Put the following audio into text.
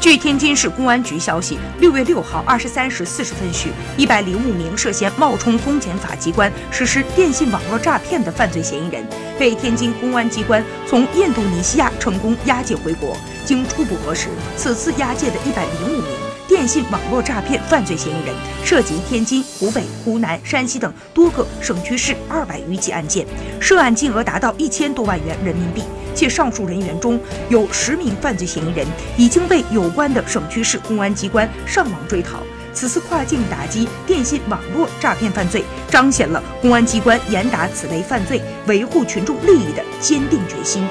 据天津市公安局消息，六月六号二十三时四十分许，一百零五名涉嫌冒充公检法机关实施电信网络诈骗的犯罪嫌疑人，被天津公安机关从印度尼西亚成功押解回国。经初步核实，此次押解的一百零五名电信网络诈骗犯罪嫌疑人，涉及天津、湖北、湖南、山西等多个省区市二百余起案件，涉案金额达到一千多万元人民币。且上述人员中有十名犯罪嫌疑人已经被有关的省区市公安机关上网追逃。此次跨境打击电信网络诈骗犯罪，彰显了公安机关严打此类犯罪、维护群众利益的坚定决心。